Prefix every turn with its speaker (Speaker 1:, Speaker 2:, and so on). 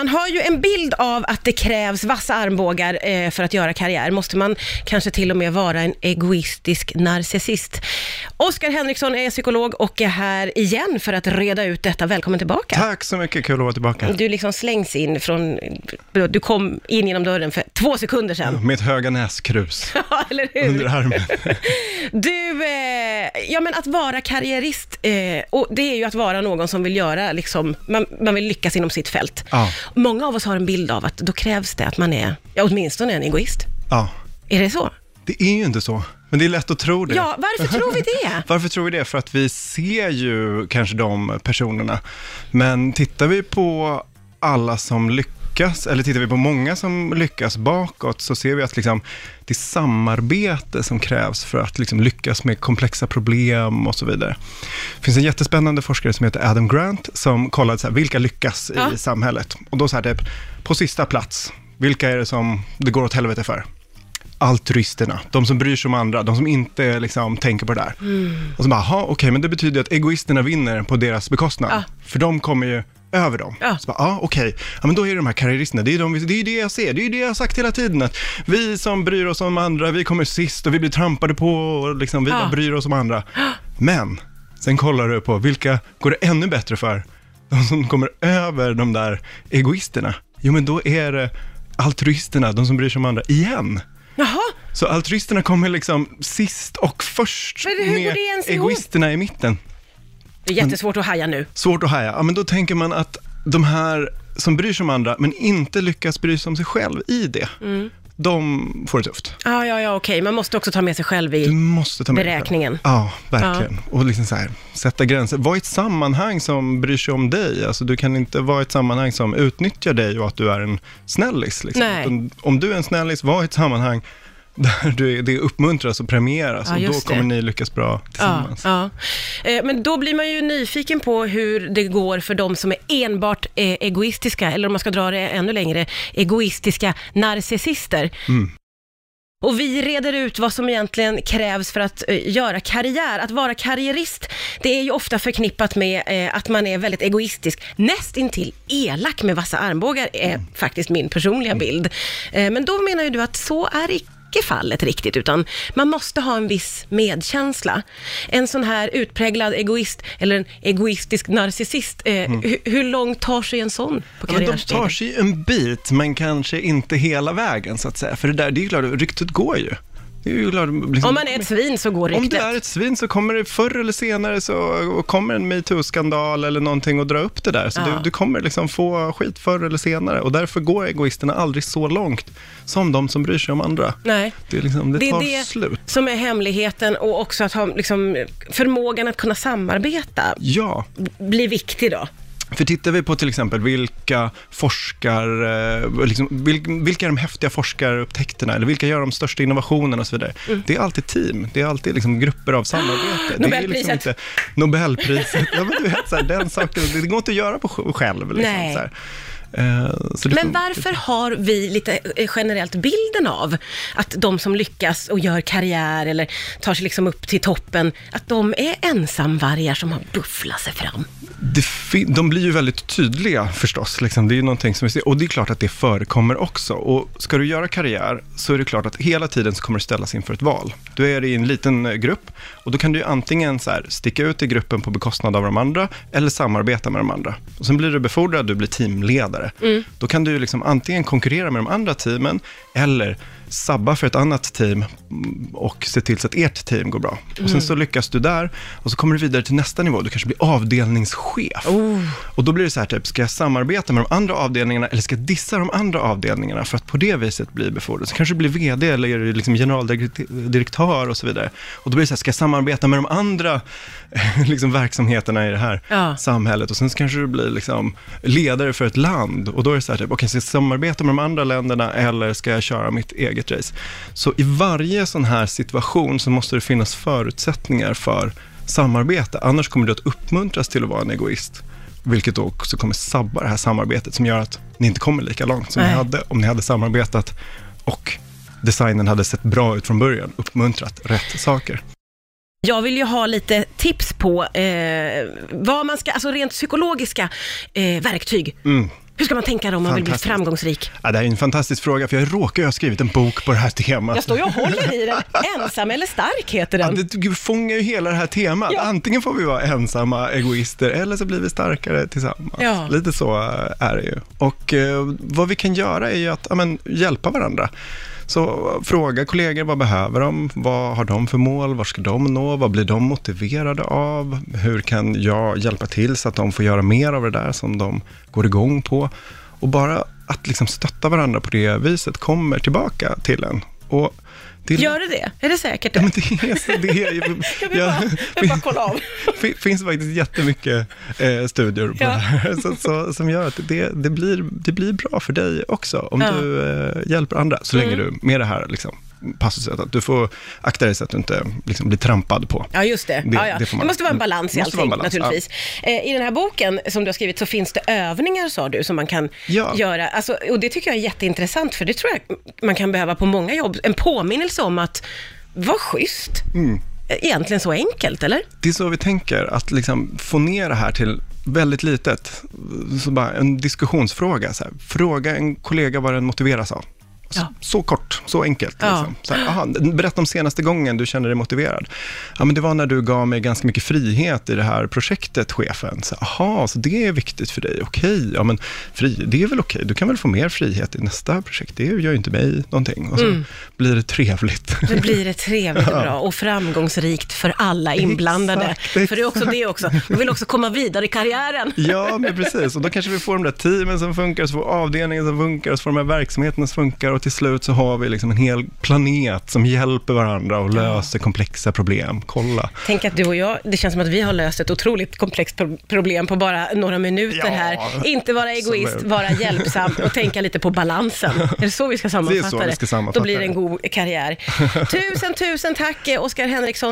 Speaker 1: Man har ju en bild av att det krävs vassa armbågar eh, för att göra karriär. Måste man kanske till och med vara en egoistisk narcissist? Oskar Henriksson är psykolog och är här igen för att reda ut detta. Välkommen tillbaka.
Speaker 2: Tack så mycket, kul att vara tillbaka.
Speaker 1: Du liksom slängs in från, du kom in genom dörren för två sekunder sedan.
Speaker 2: Med ett höga näskrus
Speaker 1: Ja, eller hur?
Speaker 2: under armen.
Speaker 1: Du, eh, ja men att vara karriärist, eh, och det är ju att vara någon som vill göra, liksom, man, man vill lyckas inom sitt fält.
Speaker 2: Ja.
Speaker 1: Många av oss har en bild av att då krävs det att man är, ja åtminstone en egoist.
Speaker 2: Ja,
Speaker 1: Är det så?
Speaker 2: det är ju inte så, men det är lätt att tro det.
Speaker 1: Ja, varför tror vi det?
Speaker 2: Varför tror vi det? För att vi ser ju kanske de personerna. Men tittar vi på alla som lyckas, eller tittar vi på många som lyckas bakåt, så ser vi att liksom, det är samarbete som krävs för att liksom lyckas med komplexa problem och så vidare. Det finns en jättespännande forskare som heter Adam Grant, som kollade så här, vilka lyckas
Speaker 1: Ja.
Speaker 2: i samhället. Och då så här, typ, på sista plats, vilka är det som det går åt helvete för? altruisterna, de som bryr sig om andra, de som inte liksom, tänker på det där. Och så bara, okej, men det betyder att egoisterna vinner på deras bekostnad.
Speaker 1: Ja.
Speaker 2: För de kommer ju över dem.
Speaker 1: Ja.
Speaker 2: Så bara, ja, okej, ja, men då är det de här karriäristerna, det är, de, det är det jag ser, det är det jag har sagt hela tiden, att vi som bryr oss om andra, vi kommer sist och vi blir trampade på och liksom, vi
Speaker 1: Ja.
Speaker 2: bara bryr oss om andra. Men, sen kollar du på vilka går det ännu bättre för? De som kommer över de där egoisterna. Jo, men då är det altruisterna, de som bryr sig om andra, igen.
Speaker 1: Jaha,
Speaker 2: Så altruisterna kommer liksom sist och först
Speaker 1: Men hur går
Speaker 2: med
Speaker 1: det ens ihop?
Speaker 2: egoisterna i mitten.
Speaker 1: Det är jättesvårt att haja nu.
Speaker 2: Svårt att haja. Ja, men då tänker man att de här som bryr sig om andra, men inte lyckas bry sig om sig själv i det,
Speaker 1: Mm.
Speaker 2: de får det tufft.
Speaker 1: Ja, ja, ja, okej, man måste också ta med sig själv
Speaker 2: Du
Speaker 1: i...
Speaker 2: måste ta med.
Speaker 1: Beräkningen.
Speaker 2: Ja, verkligen. Och liksom så här, sätta gränser. Var i ett sammanhang som bryr sig om dig. Alltså, du kan inte vara i ett sammanhang som utnyttjar dig och att du är en snällis. Liksom. Om du är en snällis, var i ett sammanhang där du, det uppmuntras och premieras
Speaker 1: Ja,
Speaker 2: och då
Speaker 1: just det.
Speaker 2: kommer ni lyckas bra
Speaker 1: Ja,
Speaker 2: tillsammans.
Speaker 1: ja. Eh, Men då blir man ju nyfiken på hur det går för de som är enbart eh, egoistiska, eller om man ska dra det ännu längre, egoistiska narcissister.
Speaker 2: Mm.
Speaker 1: Och vi reder ut vad som egentligen krävs för att eh, göra karriär. Att vara karriärist, det är ju ofta förknippat med att man är väldigt egoistisk. Nästintill elak med vassa armbågar är
Speaker 2: Mm.
Speaker 1: faktiskt min personliga bild. Eh, men då menar ju du att så är icke fallet riktigt, utan man måste ha en viss medkänsla. En sån här utpräglad egoist, eller en egoistisk narcissist, eh, hu- hur långt tar sig en sån på
Speaker 2: Mm. Ja, de
Speaker 1: karriärstegen?
Speaker 2: tar sig en bit, men kanske inte hela vägen så att säga. För det där, det är ju klart, ryktet går ju. Klart, liksom,
Speaker 1: Om man är ett svin så går
Speaker 2: Om
Speaker 1: ryktet.
Speaker 2: du är ett svin så kommer det förr eller senare så kommer en metoo-skandal eller någonting och dra upp det där. Så
Speaker 1: Ja.
Speaker 2: du, du kommer liksom få skit förr eller senare och därför går egoisterna aldrig så långt som de som bryr sig om andra.
Speaker 1: Nej.
Speaker 2: Det, är liksom, det,
Speaker 1: Det
Speaker 2: tar
Speaker 1: det
Speaker 2: slut.
Speaker 1: som är hemligheten och också att ha liksom, förmågan att kunna samarbeta
Speaker 2: Ja,
Speaker 1: blir viktig då.
Speaker 2: För tittar vi på till exempel vilka forskar, eh, liksom, vil, vilka är de häftiga forskarupptäckterna eller vilka gör de största innovationerna och så vidare. Det är alltid team, det är alltid liksom grupper av samarbete. Det är liksom
Speaker 1: Nobelpriset.
Speaker 2: inte Nobelpriset, ja, men du vet, så här, den saken, det går inte att göra på sj- själv. Liksom,
Speaker 1: Nej.
Speaker 2: Så. Eh,
Speaker 1: Men varför har vi lite eh, generellt bilden av att de som lyckas och gör karriär eller tar sig liksom upp till toppen, att de är ensamvargar som har bufflat sig fram?
Speaker 2: De blir ju väldigt tydliga förstås. Liksom. Det är ju någonting som vi ser. Och det är klart att det förekommer också. Och ska du göra karriär så är det klart att hela tiden så kommer du ställas inför ett val. Du är i en liten eh, grupp och då kan du antingen så här, sticka ut i gruppen på bekostnad av de andra eller samarbeta med de andra. Och sen blir du befordrad, du blir teamledare. Då kan du liksom antingen konkurrera med de andra teamen eller sabba för ett annat team mm, och se till så att ert team går bra. Och sen så lyckas du där och så kommer du vidare till nästa nivå. Du kanske blir avdelningschef. Och då blir det så här, typ, ska jag samarbeta med de andra avdelningarna eller ska jag dissa de andra avdelningarna för att på det viset bli befordrad? Så kanske du blir vd eller liksom generaldirektör och så vidare. Och då blir det så här, ska jag samarbeta med de andra liksom, verksamheterna i det här
Speaker 1: Ja.
Speaker 2: samhället? Och sen kanske du blir liksom, ledare för ett land. Och då är det så här, typ, okej, ska jag samarbeta med de andra länderna eller ska jag köra mitt eget race? Så i varje sån här situation så måste det finnas förutsättningar för samarbete. Annars kommer du att uppmuntras till att vara en egoist. Vilket då också kommer sabba det här samarbetet som gör att ni inte kommer lika långt som ni
Speaker 1: Nej.
Speaker 2: hade om ni hade samarbetat och designen hade sett bra ut från början, uppmuntrat rätt saker.
Speaker 1: Jag vill ju ha lite tips på eh, vad man ska, alltså rent psykologiska eh, verktyg
Speaker 2: Mm.
Speaker 1: Hur ska man tänka då om man vill bli framgångsrik?
Speaker 2: Ja, det här är en fantastisk fråga, för jag råkar ju ha skrivit en bok på det här temat.
Speaker 1: Jag står ju och håller i den. Ensam eller stark heter
Speaker 2: Ja,
Speaker 1: den.
Speaker 2: det du fångar ju hela det här temat.
Speaker 1: Ja.
Speaker 2: Antingen får vi vara ensamma egoister eller så blir vi starkare tillsammans.
Speaker 1: Ja.
Speaker 2: Lite så är det ju. Och eh, vad vi kan göra är ju att ja, men, hjälpa varandra. Så fråga kollegor, vad behöver de? Vad har de för mål? Var ska de nå? Vad blir de motiverade av? Hur kan jag hjälpa till så att de får göra mer av det där som de går igång på? Och bara att liksom stötta varandra på det viset kommer tillbaka till en. Och det
Speaker 1: Gör det det? Är det säkert
Speaker 2: Ja,
Speaker 1: det?
Speaker 2: men det är så. Det är,
Speaker 1: Jag vill
Speaker 2: ja,
Speaker 1: bara, jag vill bara kolla av.
Speaker 2: det finns faktiskt jättemycket eh, studier på
Speaker 1: Ja.
Speaker 2: det här, så, så, som gör att det, det, blir, det blir bra för dig också, om
Speaker 1: Ja. Mm.
Speaker 2: du eh, hjälper andra, så länge du, med det här liksom, passuset, att du får akta dig så att du inte liksom, blir trampad på.
Speaker 1: Ja, just det.
Speaker 2: Det-
Speaker 1: ja, ja.
Speaker 2: det
Speaker 1: Det,
Speaker 2: man-
Speaker 1: måste vara en balans i
Speaker 2: måste vara en
Speaker 1: allting,
Speaker 2: balans,
Speaker 1: naturligtvis. Eh, I den här boken som du har skrivit så finns det övningar, sa du, som man kan
Speaker 2: Ja.
Speaker 1: göra. Alltså, och det tycker jag är jätteintressant, för det tror jag man kan behöva på många jobb. En påminnelse om att vara schysst.
Speaker 2: Mm.
Speaker 1: Egentligen så enkelt, eller?
Speaker 2: Det är så vi tänker, att liksom få ner det här till väldigt litet. Så bara en diskussionsfråga. Så här. Fråga en kollega vad den motiveras av. Så,
Speaker 1: Ja.
Speaker 2: så kort, så enkelt.
Speaker 1: Ja.
Speaker 2: Liksom. Så här, aha, berätta om senaste gången du kände dig motiverad. Ja, men det var när du gav mig ganska mycket frihet i det här projektet, chefen. Så, aha, så det är viktigt för dig. Okej, ja men fri, det är väl okej. Du kan väl få mer frihet i nästa projekt. Det gör ju inte mig någonting. Och så
Speaker 1: Mm.
Speaker 2: blir det trevligt.
Speaker 1: Då blir det trevligt och bra och framgångsrikt för alla inblandade.
Speaker 2: Exakt,
Speaker 1: För det är också det också. Man vill också komma vidare i karriären.
Speaker 2: Ja, men precis. Och då kanske vi får de där teamen som funkar, så får avdelningen som funkar, så får de här verksamheterna som funkar och till slut så har vi liksom en hel planet som hjälper varandra och löser komplexa problem. Kolla.
Speaker 1: Tänk att du och jag, det känns som att vi har löst ett otroligt komplext pro- problem på bara några minuter
Speaker 2: Ja,
Speaker 1: här. Inte vara egoist,
Speaker 2: är-
Speaker 1: vara hjälpsam och tänka lite på balansen. Är det så vi ska sammanfatta
Speaker 2: Det är så vi ska sammanfatta
Speaker 1: Då blir det en
Speaker 2: det.
Speaker 1: god karriär. Tusen, tusen tack eh, Oskar Henriksson.